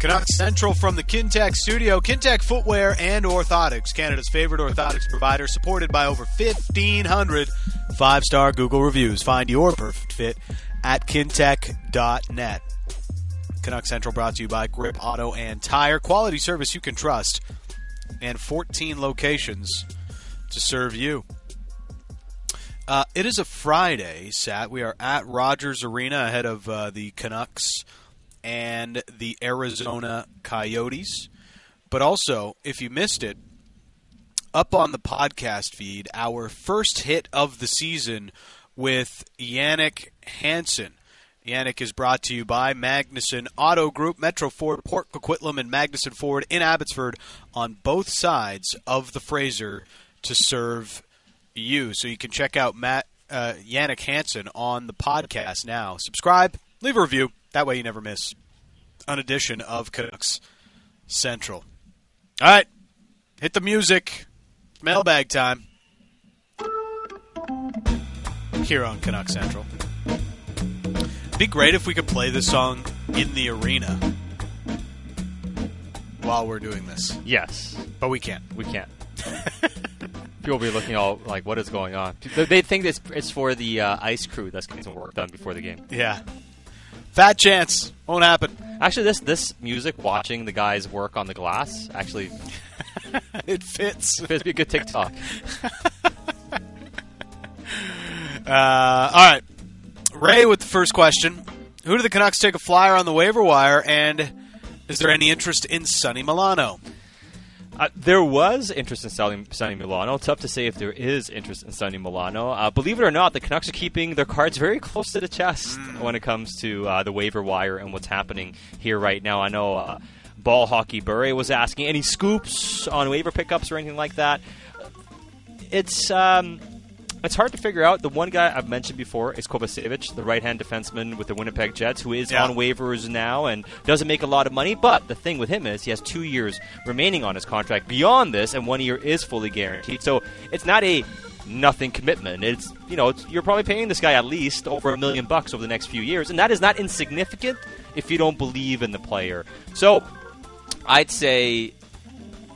Canucks Central from the Kintec studio. Kintec Footwear and Orthotics, Canada's favorite orthotics provider, supported by over 1,500 five star Google reviews. Find your perfect fit at kintec.net. Canuck Central brought to you by Grip Auto and Tire. Quality service you can trust, and 14 locations to serve you. Uh, it is a Friday, Sat. We are at Rogers Arena ahead of uh, the Canucks and the Arizona Coyotes. But also, if you missed it, up on the podcast feed, our first hit of the season with Jannik Hansen. Jannik is brought to you by Magnuson Auto Group, Metro Ford, Port Coquitlam, and Magnuson Ford in Abbotsford on both sides of the Fraser to serve you. So you can check out Matt uh, Jannik Hansen on the podcast now. Subscribe, leave a review. That way you never miss an edition of Canucks Central. All right, hit the music. Mailbag time. Here on Canuck Central. It'd Be great if we could play this song in the arena while we're doing this, Yes, but we can't. we can't. People will be looking all like, "What is going on?" They- They think it's it's for the uh, ice crew that's getting some work done before the game. Yeah. Fat chance. Won't happen. Actually, this this music, watching the guys work on the glass, actually It fits. appears to be a good TikTok. Uh, all right. Ray with the first question. Who do the Canucks take a flyer on the waiver wire, and is there any interest in Sonny Milano? Uh, there was interest in selling Sonny Milano. Tough to say if there is interest in Sonny Milano. Uh, believe it or not, the Canucks are keeping their cards very close to the chest when it comes to uh, the waiver wire and what's happening here right now. I know uh, Ball Hockey Bure was asking any scoops on waiver pickups or anything like that. It's um, it's hard to figure out. The one guy I've mentioned before is Kovacevic, the right-hand defenseman with the Winnipeg Jets, who is Yeah. on waivers now and doesn't make a lot of money. But the thing with him is he has two years remaining on his contract beyond this, and one year is fully guaranteed. So it's not a nothing commitment. It's you know it's, you're probably paying this guy at least over a million bucks over the next few years, and that is not insignificant if you don't believe in the player. So I'd say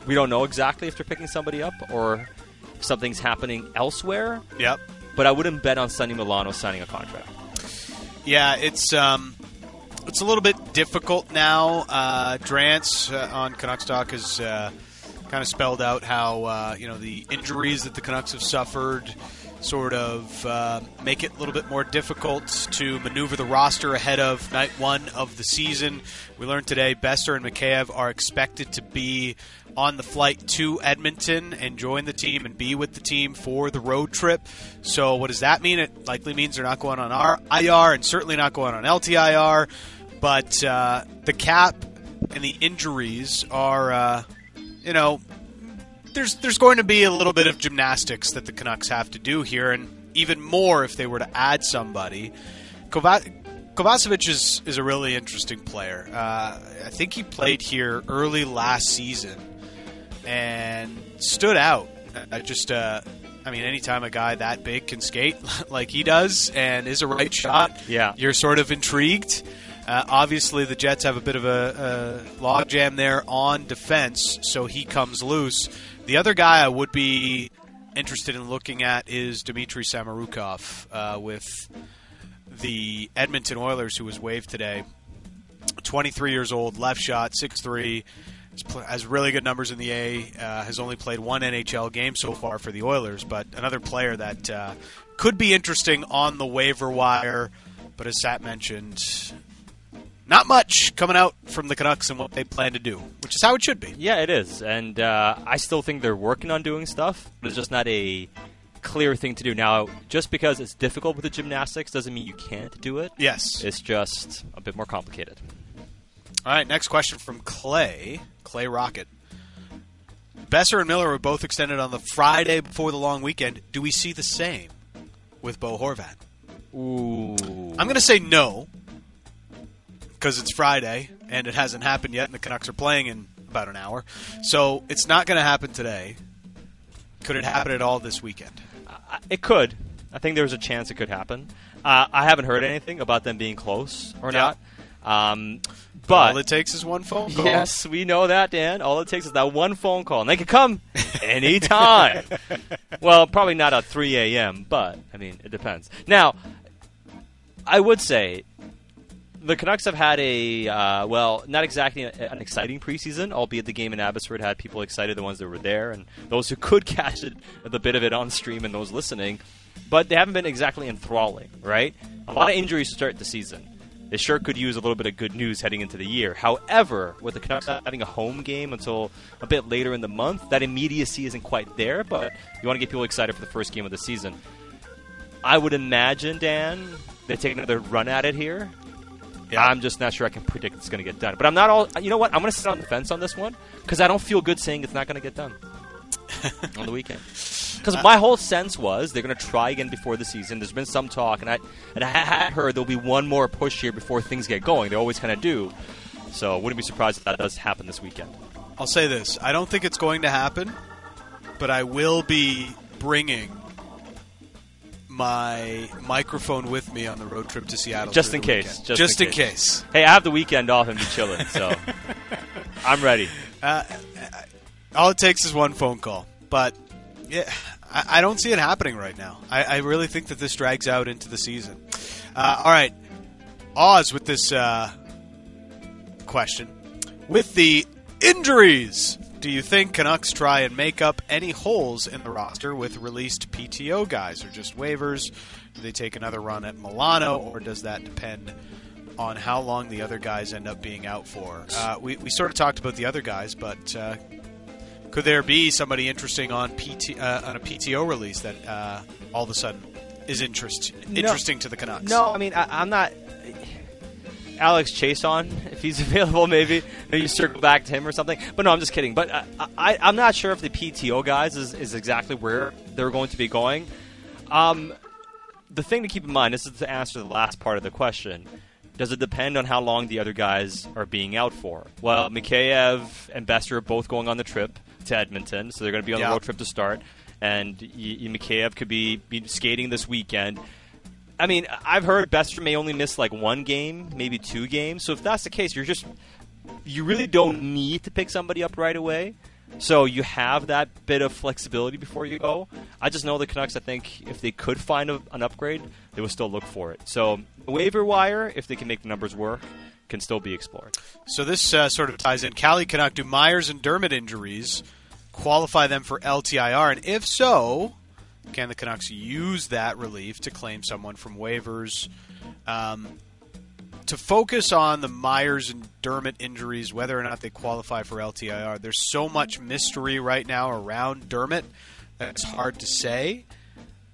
we don't know exactly if they're picking somebody up or something's happening elsewhere. Yep. But I wouldn't bet on Sonny Milano signing a contract. Yeah, it's um, it's a little bit difficult now. Uh, Drance uh, on Canucks Talk has uh, kind of spelled out how uh, you know the injuries that the Canucks have suffered sort of uh, make it a little bit more difficult to maneuver the roster ahead of night one of the season. We learned today Boeser and Mikheyev are expected to be on the flight to Edmonton and join the team and be with the team for the road trip. So, what does that mean? It likely means they're not going on our IR and certainly not going on LTIR. But uh, the cap and the injuries are, uh, you know, there's there's going to be a little bit of gymnastics that the Canucks have to do here, and even more if they were to add somebody. Kova- Kovacevic is is a really interesting player. Uh, I think he played here early last season and stood out. I just, uh, I mean, anytime a guy that big can skate like he does and is a right shot, Yeah. you're sort of intrigued. Uh, obviously, the Jets have a bit of a, a logjam there on defense, so he comes loose. The other guy I would be interested in looking at is Dmitry Samorukov uh, with the Edmonton Oilers, who was waived today. 23 years old, left shot, 6'3", has really good numbers in the A, uh, has only played one NHL game so far for the Oilers, but another player that uh, could be interesting on the waiver wire. But as Sat mentioned, not much coming out from the Canucks and what they plan to do, which is how it should be. Yeah, it is, and uh, I still think they're working on doing stuff, but it's just not a clear thing to do. Now, just because it's difficult with the gymnastics doesn't mean you can't do it. Yes. It's just a bit more complicated. All right, next question from Clay. Clay Rocket. Boeser and Miller were both extended on the Friday before the long weekend. Do we see the same with Bo Horvat? Ooh. I'm going to say no because it's Friday and it hasn't happened yet, and the Canucks are playing in about an hour. So it's not going to happen today. Could it happen at all this weekend? I- It could. I think there's a chance it could happen. Uh, I haven't heard anything about them being close or Yeah. not. Um, but all it takes is one phone call. Yes, we know that, Dan. All it takes is that one phone call, and they can come anytime. well, probably not at 3 a.m., but I mean, it depends. Now, I would say the Canucks have had a uh, well, not exactly an exciting preseason, albeit the game in Abbotsford had people excited, the ones that were there, and those who could catch it, the bit of it on stream, and those listening. But they haven't been exactly enthralling, right? A lot of injuries to start the season. They sure could use a little bit of good news heading into the year. However, with the Canucks having a home game until a bit later in the month, that immediacy isn't quite there. But you want to get people excited for the first game of the season. I would imagine, Dan, they take another run at it here. Yeah. I'm just not sure I can predict it's going to get done. But I'm not all. You know what? I'm going to sit on the fence on this one because I don't feel good saying it's not going to get done on the weekend. Because my whole sense was they're going to try again before the season. There's been some talk, and I and I had heard there'll be one more push here before things get going. They always kind of do. So wouldn't be surprised if that does happen this weekend. I'll say this: I don't think it's going to happen, but I will be bringing my microphone with me on the road trip to Seattle. Just in case. Just, just, in, in case. case. Hey, I have the weekend off and be chilling, so I'm ready. Uh, all it takes is one phone call, but yeah, I, I don't see it happening right now. I, I, really think that this drags out into the season. Uh, all right, Oz with this uh, question with the injuries do you think Canucks try and make up any holes in the roster with released PTO guys or just waivers? Do they take another run at Milano, or does that depend on how long the other guys end up being out for? Uh, we, we sort of talked about the other guys, but uh, could there be somebody interesting on PT uh, on a PTO release that uh, all of a sudden is interest interesting no, to the Canucks? No, I mean I, I'm not. Alex Chiasson if he's available, maybe maybe you circle back to him or something. But no, I'm just kidding. But I, I, am not sure if the PTO guys is, is exactly where they're going to be going. Um, the thing to keep in mind, this is to answer the last part of the question. Does it depend on how long the other guys are being out for? Well, Mikheyev and Boeser are both going on the trip to Edmonton, so they're going to be on the road trip to start. And y- y- Mikheyev could be, be skating this weekend. I mean, I've heard Boeser may only miss like one game, maybe two games. So if that's the case, you're just you really don't need to pick somebody up right away. So you have that bit of flexibility before you go. I just know the Canucks. I think if they could find a, an upgrade, they would still look for it. So waiver wire, if they can make the numbers work, can still be explored. So this uh, sort of ties in. Calle Canuck, do Myers and Dermott injuries qualify them for LTIR? And if so, can the Canucks use that relief to claim someone from waivers? Um, to focus on the Myers and Dermott injuries, whether or not they qualify for LTIR, there's so much mystery right now around Dermott that it's hard to say.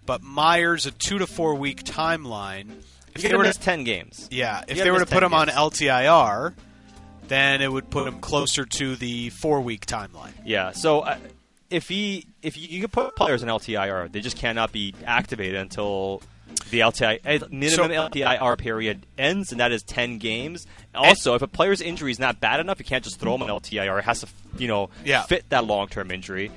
But Myers, a two to four week timeline. If they were to ten games, yeah, if they were to put him games. on LTIR, then it would put him closer to the four week timeline. Yeah. So uh, if he if you, you can put players in LTIR, they just cannot be activated until the LTI eh, minimum so, LTIR period ends, and that is ten games. Also, if a player's injury is not bad enough, you can't just throw him in LTIR. It has to, you know, yeah. fit that long term injury.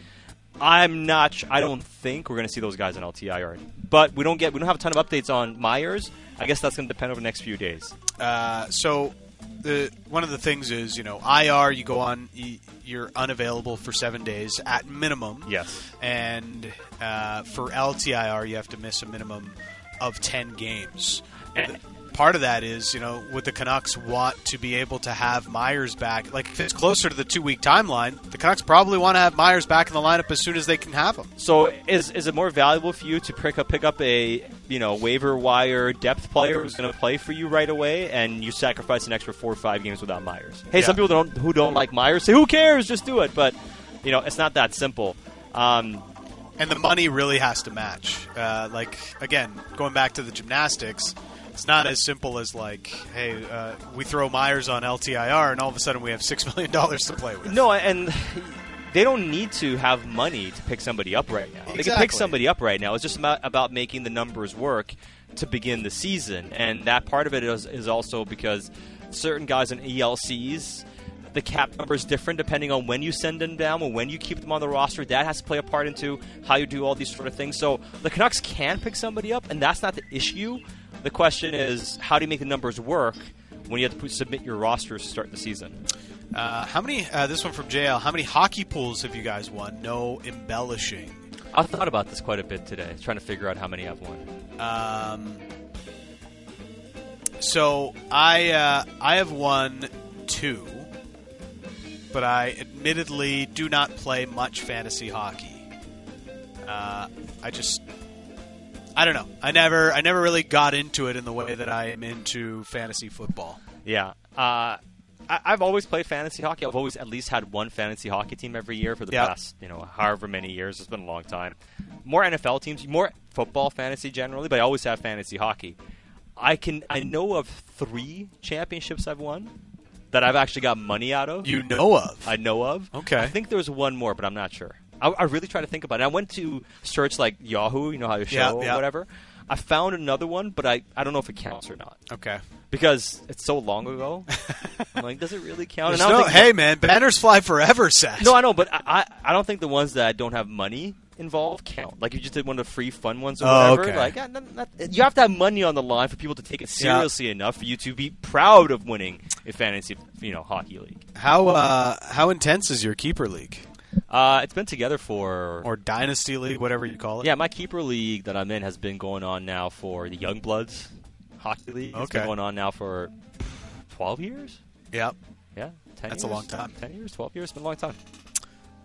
I'm not. I don't think we're going to see those guys in LTIR, but we don't get. We don't have a ton of updates on Myers. I guess that's going to depend over the next few days. Uh, so the one of the things is you know IR you go on you're unavailable for seven days at minimum. Yes. And uh, for LTIR you have to miss a minimum of ten games. And part of that is, you know, would the Canucks want to be able to have Myers back? Like, if it's closer to the two week timeline, the Canucks probably want to have Myers back in the lineup as soon as they can have him. So, is is it more valuable for you to pick up pick up a you know waiver wire depth player who's going to play for you right away, and you sacrifice an extra four or five games without Myers? Hey, yeah. some people don't who don't like Myers say, "Who cares? Just do it." But you know, it's not that simple. Um, and the money really has to match. Uh, like again, going back to the gymnastics it's not as simple as like, hey, uh, we throw Myers on LTIR, and all of a sudden we have six million dollars to play with. No, and they don't need to have money to pick somebody up right now. Exactly. They can pick somebody up right now. It's just about, about making the numbers work to begin the season, and that part of it is, is also because certain guys in ELCs the cap number is different depending on when you send them down or when you keep them on the roster. That has to play a part into how you do all these sort of things. So the Canucks can pick somebody up, and that's not the issue. The question is, how do you make the numbers work when you have to put, submit your rosters to start the season. Uh, how many? Uh, this one from JL. How many hockey pools have you guys won? No embellishing. I thought about this quite a bit today, trying to figure out how many I've won. Um, so I uh, I have won two, but I admittedly do not play much fantasy hockey. Uh, I just I don't know. I never I never really got into it in the way that I am into fantasy football. Yeah. Uh, I, I've always played fantasy hockey. I've always at least had one fantasy hockey team every year for the Yep. past, you know, however many years. It's been a long time. More NFL teams, more football fantasy generally, but I always have fantasy hockey. I can I know of three championships I've won that I've actually got money out of. You know of? I know of. Okay. I think there was one more, but I'm not sure. I, I really try to think about it. I went to search like Yahoo, you know how you show Yeah, or whatever. I found another one, but I, I don't know if it counts or not okay. because it's so long ago. I'm like, does it really count? There's And I don't no, hey man, banners fly forever, Seth. no, I know, but I, I I don't think the ones that don't have money involved count. Like you just did one of the free fun ones or Oh, whatever. okay. Like not, not, you have to have money on the line for people to take it Yeah. seriously enough for you to be proud of winning a fantasy, you know, hockey league. How uh, how intense is your keeper league Uh, it's been together for or dynasty league, whatever you call it? Yeah, my keeper league that I'm in has been going on now for the Young Bloods hockey league. It's been Okay. going on now for 12 years. Yep. Yeah, 10 That's a years. long time. 10 years, 12 years, it's been a long time.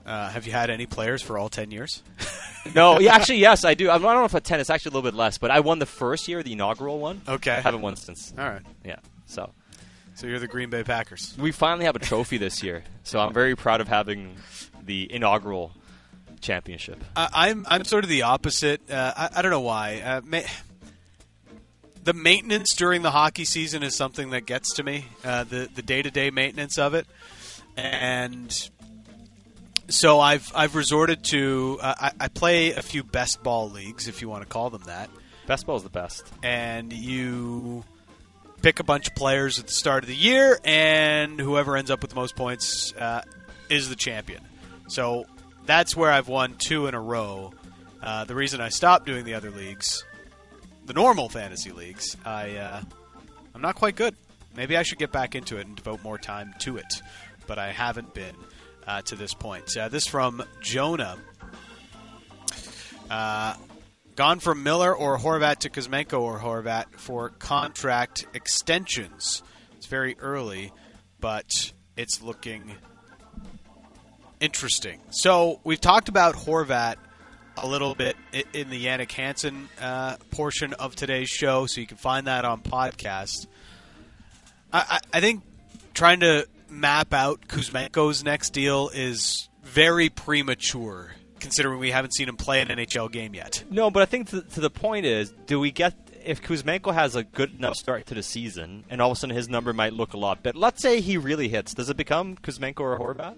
Uh, have you had any players for all ten years? No, yeah, actually, yes, I do. I don't know if a 10 it's actually a little bit less, but I won the first year, the inaugural one. Okay. I haven't won since. All right. Yeah, so So you're the Green Bay Packers. we finally have a trophy this year, so I'm very proud of having the inaugural championship. I, I'm I'm sort of the opposite. Uh, I, I don't know why. Uh, ma- the maintenance during the hockey season is something that gets to me. Uh, the the day to day maintenance of it, and so I've I've resorted to uh, I, I play a few best ball leagues, if you want to call them that, Best ball is the best. and you pick a bunch of players at the start of the year, and whoever ends up with the most points uh, is the champion. So that's where I've won two in a row. Uh, the reason I stopped doing the other leagues, the normal fantasy leagues, I uh, I'm not quite good. Maybe I should get back into it and devote more time to it, but I haven't been uh, to this point. Uh, this from Jonah. Uh, gone from Miller or Horvat to Kuzmenko or Horvat for contract extensions. It's very early, but it's looking interesting. So we've talked about Horvat a little bit in the Jannik Hansen uh, portion of today's show, so you can find that on podcast. I, I, I think trying to map out Kuzmenko's next deal is very premature, considering we haven't seen him play an NHL game yet. No, but I think to, to the point is, do we get if Kuzmenko has a good enough start to the season, and all of a sudden his number might look a lot better? Let's say he really hits. Does it become Kuzmenko or Horvat?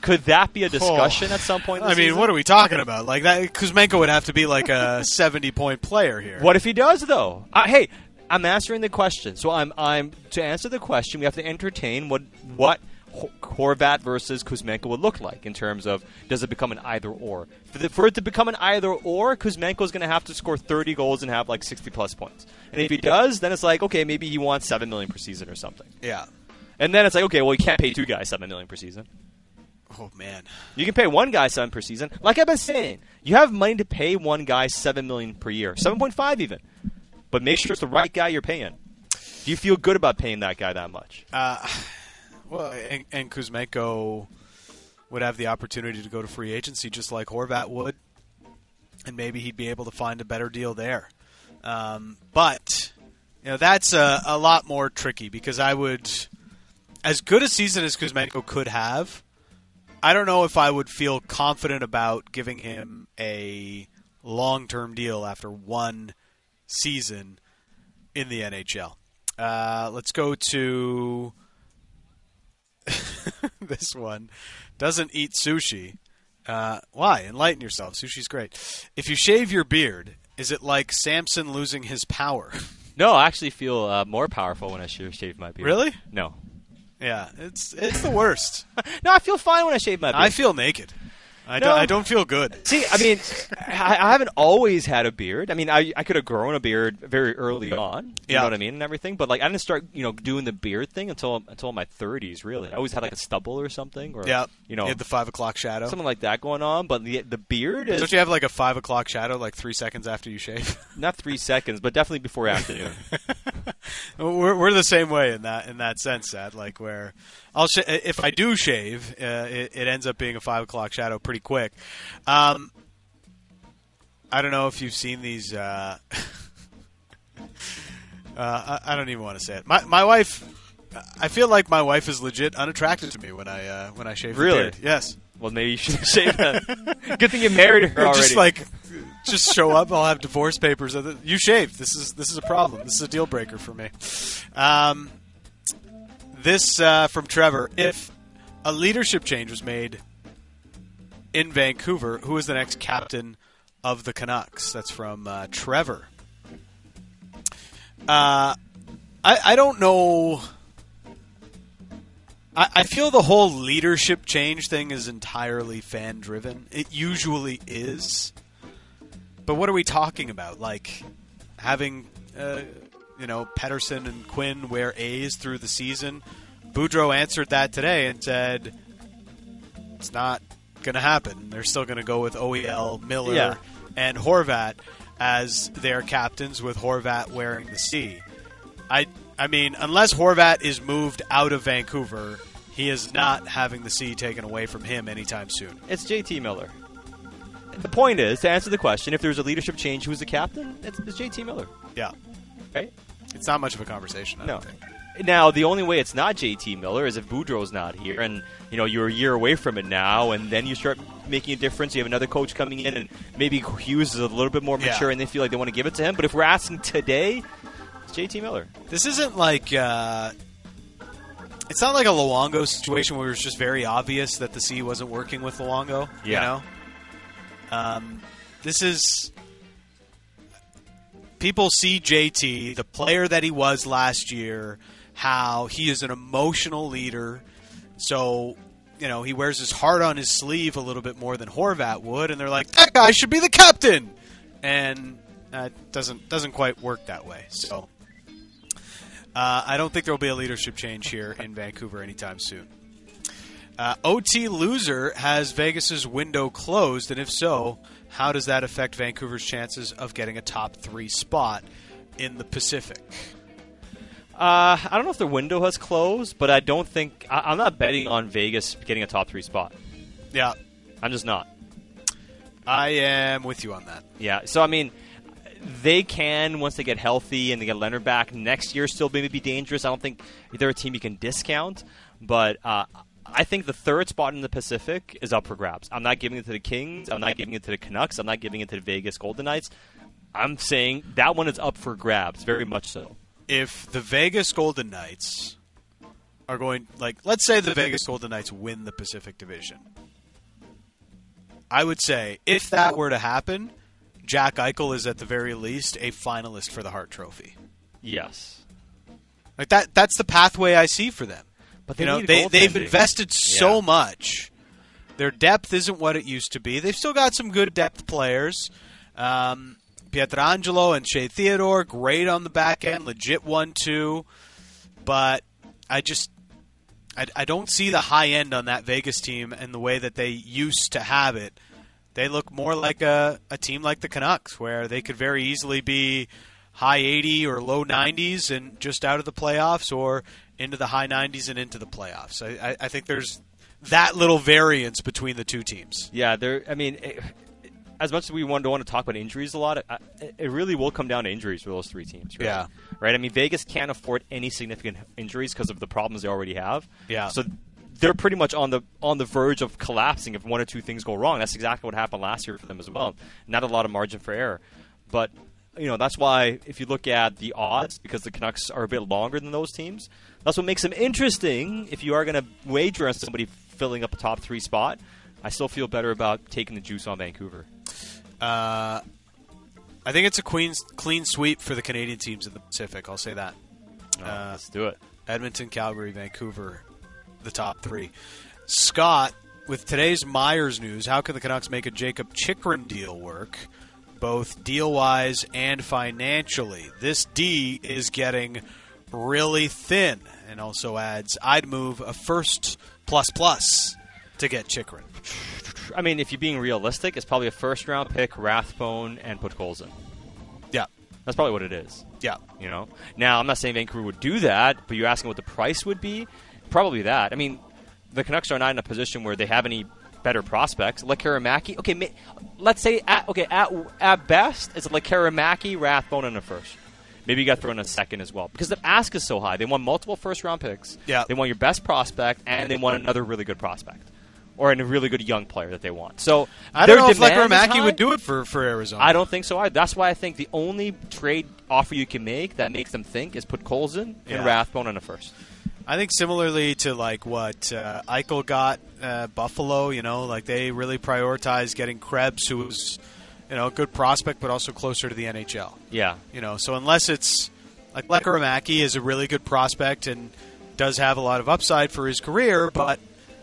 Could that be a discussion at some point? Oh. I mean, what are we talking about? Like that, Kuzmenko would have to be like a seventy-point player here. What if he does though? Uh, hey, I'm answering the question. So I'm I'm to answer the question. We have to entertain what what Ho- Horvat versus Kuzmenko would look like in terms of does it become an either or? For, the, for it to become an either or, Kuzmenko is going to have to score 30 goals and have like 60 plus points. And if he does, then it's like okay, maybe he wants seven million per season or something. Yeah. And then it's like okay, well you can't pay two guys seven million per season. Oh man. You can pay one guy seven per season. Like I've been saying, you have money to pay one guy seven million per year, seven point five even. But make sure it's the right guy you're paying. Do you feel good about paying that guy that much? Uh, well, and, and Kuzmenko would have the opportunity to go to free agency just like Horvat would, and maybe he'd be able to find a better deal there. Um, but you know that's a, a lot more tricky because I would, as good a season as Kuzmenko could have, I don't know if I would feel confident about giving him a long-term deal after one season in the NHL. Uh, let's go to this one. Doesn't eat sushi. Uh, why? Enlighten yourself. Sushi's great. If you shave your beard, is it like Samson losing his power? No, I actually feel uh, more powerful when I shave my beard. Really? No. Yeah, it's it's the worst. no, I feel fine when I shave my beard. I feel naked. I, No. don't, I don't feel good. See, I mean, I, I haven't always had a beard. I mean, I, I could have grown a beard very early on. You Yeah. know what I mean, and everything. But like, I didn't start, you know, doing the beard thing until until my 30s. Really, I always had like a stubble or something, or Yeah, you know, had the five o'clock shadow. something like that going on. But the the beard is Don't you have like a five o'clock shadow, like three seconds after you shave? not three seconds, but definitely before afternoon. we're, we're the same way in that in that sense. That like where I'll sh- if I do shave, uh, it, it ends up being a five o'clock shadow pretty quick. Um, I don't know if you've seen these. Uh, uh, I, I don't even want to say it. My my wife. I feel like my wife is legit unattracted to me when I uh, when I shave. Really? Yes. well, maybe you should shave that. Good thing you married her already. just like just show up i'll have divorce papers. You shaved this is this is a problem. This is a deal breaker for me. Um, this uh, from trevor. If a leadership change was made in vancouver who is the next captain of the canucks? That's from uh, trevor. Uh, I, I don't know. I, I feel the whole leadership change thing is entirely fan driven. It usually is. But what are we talking about? Like having, uh, you know, Pettersson and Quinn wear A's through the season? Boudreau answered that today and said it's not going to happen. They're still going to go with OEL, Miller, Yeah. and Horvat as their captains, with Horvat wearing the C. I I mean, unless Horvat is moved out of Vancouver, he is not having the C taken away from him anytime soon. It's JT Miller. The point is, to answer the question, if there's a leadership change, who's the captain? It's, it's JT Miller, Yeah, right? it's not much of a conversation. I No. Now, the only way it's not JT Miller is if Boudreau's not here, and you know you're a year away from it now, and then you start making a difference. You have another coach coming in, and maybe Hughes is a little bit more Yeah. mature, and they feel like they want to give it to him. But if we're asking today, it's JT Miller. This isn't like uh, it's not like a Luongo situation where it's just very obvious that the C wasn't working with Luongo. Yeah. You know, um, this is people see JT, the player that he was last year, how he is an emotional leader. So, you know, he wears his heart on his sleeve a little bit more than Horvat would, and they're like, that guy should be the captain. And uh, doesn't doesn't quite work that way. So, uh, I don't think there will be a leadership change here in Vancouver anytime soon. Uh, OT loser has Vegas's window closed, and if so, how does that affect Vancouver's chances of getting a top three spot in the Pacific? Uh, I don't know if their window has closed, but I don't think I, I'm not betting on Vegas getting a top three spot. Yeah, I'm just not. I am with you on that. Yeah. So I mean, they can once they get healthy and they get Leonard back next year, still maybe be dangerous. I don't think they're a team you can discount, but uh, I think the third spot in the Pacific is up for grabs. I'm not giving it to the Kings. I'm not giving it to the Canucks. I'm not giving it to the Vegas Golden Knights. I'm saying that one is up for grabs, very much so. If the Vegas Golden Knights are going, like, let's say the Vegas Golden Knights win the Pacific Division, I would say if that were to happen, Jack Eichel is at the very least a finalist for the Hart Trophy. Yes. Like that that's the pathway I see for them. But You they know, need they they've invested so Yeah. much. Their depth isn't what it used to be. They've still got some good depth players. Um, Pietrangelo and Shea Theodore, great on the back end, legit one two. But I just I, I don't see the high end on that Vegas team and the way that they used to have it. They look more like a, a team like the Canucks, where they could very easily be high 80 or low 90s and just out of the playoffs, or into the high 90s and into the playoffs. I, I, I think there's that little variance between the two teams. Yeah, there. I mean, it, as much as we want to want to talk about injuries a lot, it, it really will come down to injuries for those three teams. Really. Yeah. Right. I mean, Vegas can't afford any significant injuries because of the problems they already have. Yeah. So they're pretty much on the on the verge of collapsing if one or two things go wrong. That's exactly what happened last year for them as well. Not a lot of margin for error, but you know that's why if you look at the odds, because the Canucks are a bit longer than those teams, that's what makes them interesting. If you are going to wager on somebody filling up a top three spot, I still feel better about taking the juice on Vancouver. Uh, I think it's a clean, clean sweep for the Canadian teams in the Pacific. I'll say that. Uh, Let's do it. Edmonton, Calgary, Vancouver, the top three. Scott with today's Myers news, how can the Canucks make a Jakob Chychrun deal work, both deal wise and financially? This D is getting really thin, and also adds, I'd move a first plus plus to get Chychrun. I mean, if you're being realistic, it's probably a first round pick, Rathbone, and Podkolzin. Yeah, That's probably what it is. yeah. You know. Now, I'm not saying Vancouver would do that, but you're asking what the price would be. Probably that. I mean, the Canucks are not in a position where they have any better prospects. Lekkerimaki, okay, ma- let's say at, okay at at best it's Lekkerimaki, Rathbone, and a first. Maybe you got to throw in a second as well because the ask is so high. They want multiple first round picks. Yeah. They want your best prospect, and they want another really good prospect. Or a really good young player that they want. So I don't know if Lekkerimaki would do it for, for Arizona. I don't think so either. That's why I think the only trade offer you can make that makes them think is Podkolzin Yeah. and Rathbone in a first. I think similarly to like what uh, Eichel got uh, Buffalo, you know, like they really prioritize getting Krebs, who was, you know, a good prospect, but also closer to the NHL. Yeah. You know, so unless it's like Lekkerimaki is a really good prospect and does have a lot of upside for his career, but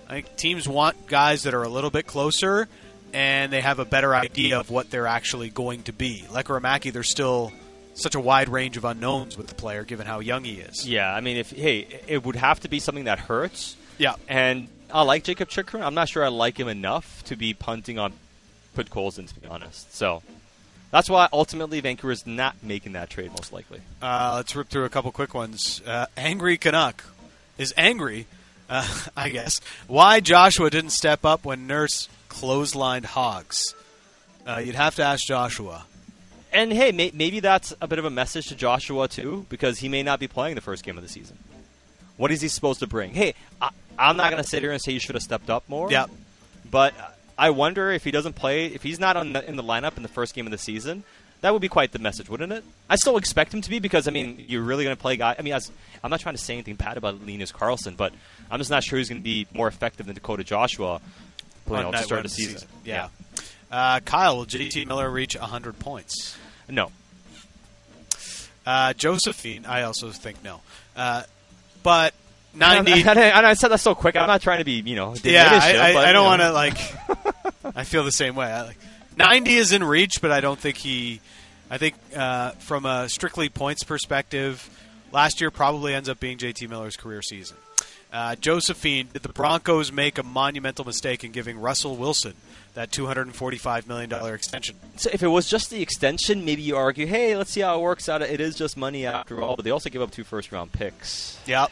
I think teams want guys that are a little bit closer and they have a better idea of what they're actually going to be. Lekkerimaki, there's still such a wide range of unknowns with the player, given how young he is. Yeah. I mean, if hey, it would have to be something that hurts. Yeah. And I like Jakob Chychrun. I'm not sure I like him enough to be punting on Podkolzin, to be honest. So that's why ultimately Vancouver is not making that trade, most likely. Uh, let's rip through a couple quick ones. Uh, angry Canuck is angry, uh, I guess. Why Joshua didn't step up when Nurse clotheslined Hogs? Uh, you'd have to ask Joshua. And hey, may- maybe that's a bit of a message to Joshua too, because he may not be playing the first game of the season. What is he supposed to bring? Hey, I, I'm not going to sit here and say you should have stepped up more. Yep. But I wonder if he doesn't play, if he's not on the, in the lineup in the first game of the season, that would be quite the message, wouldn't it? I still expect him to be because I mean, you're really going to play guy. I mean, as, I'm not trying to say anything bad about Linus Karlsson, but I'm just not sure he's going to be more effective than Dakota Joshua. You know, to start the of season. Yeah. Uh, Kyle, will JT Miller reach 100 points? No. Uh, Josephine, I also think no. Uh, but 90. And I- and I said that so quick. I'm not trying to be, you know, yeah, I, I, but, I don't want to like. I feel the same way. I, like, Ninety is in reach, but I don't think he. I think uh, from a strictly points perspective, last year probably ends up being JT Miller's career season. Uh, Josephine, did the Broncos make a monumental mistake in giving Russell Wilson that two hundred and forty-five million dollar extension? So if it was just the extension, maybe you argue, hey, let's see how it works out. It is just money after all, but they also give up two first round picks Yep,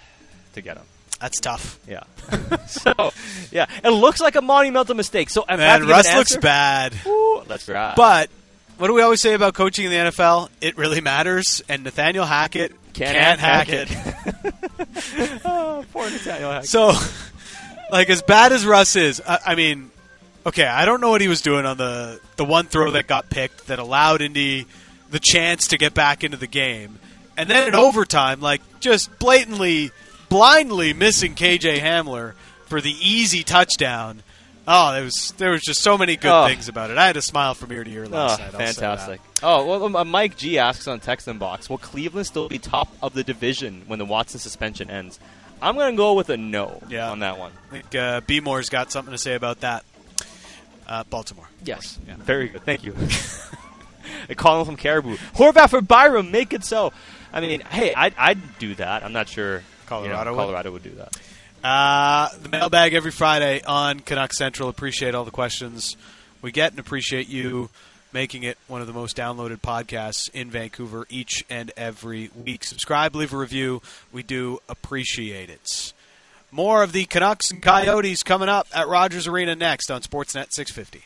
to get him. that's tough. Yeah. so yeah, it looks like a monumental mistake. So if I have Man, Russ an looks bad. Ooh, that's right. But what do we always say about coaching in the NFL? It really matters, and Nathaniel Hackett Can't can't, hack hack it. it. oh, poor Nathaniel Hackett. So, like as bad as Russ is, I, I mean, okay, I don't know what he was doing on the the one throw that got picked that allowed Indy the chance to get back into the game, and then in overtime, like just blatantly, blindly missing KJ Hamler for the easy touchdown. Oh, there was there was just so many good Oh. things about it. I had a smile from ear to ear Oh, night. I'll fantastic. Oh, well, um, Mike G asks on text inbox, will Cleveland still be top of the division when the Watson suspension ends? I'm going to go with a no Yeah. on that one. I think uh, B Moore's got something to say about that. Uh, Baltimore. Yes. Very good. Thank you. A Colin from Caribou. Horvat for Byram. Make it so. I mean, hey, I'd, I'd do that. I'm not sure. you know, Colorado would? Colorado would do that. Uh, the mailbag every Friday on Canuck Central. Appreciate all the questions we get and appreciate you making it one of the most downloaded podcasts in Vancouver each and every week. Subscribe, leave a review. We do appreciate it. More of the Canucks and Coyotes coming up at Rogers Arena next on Sportsnet 650.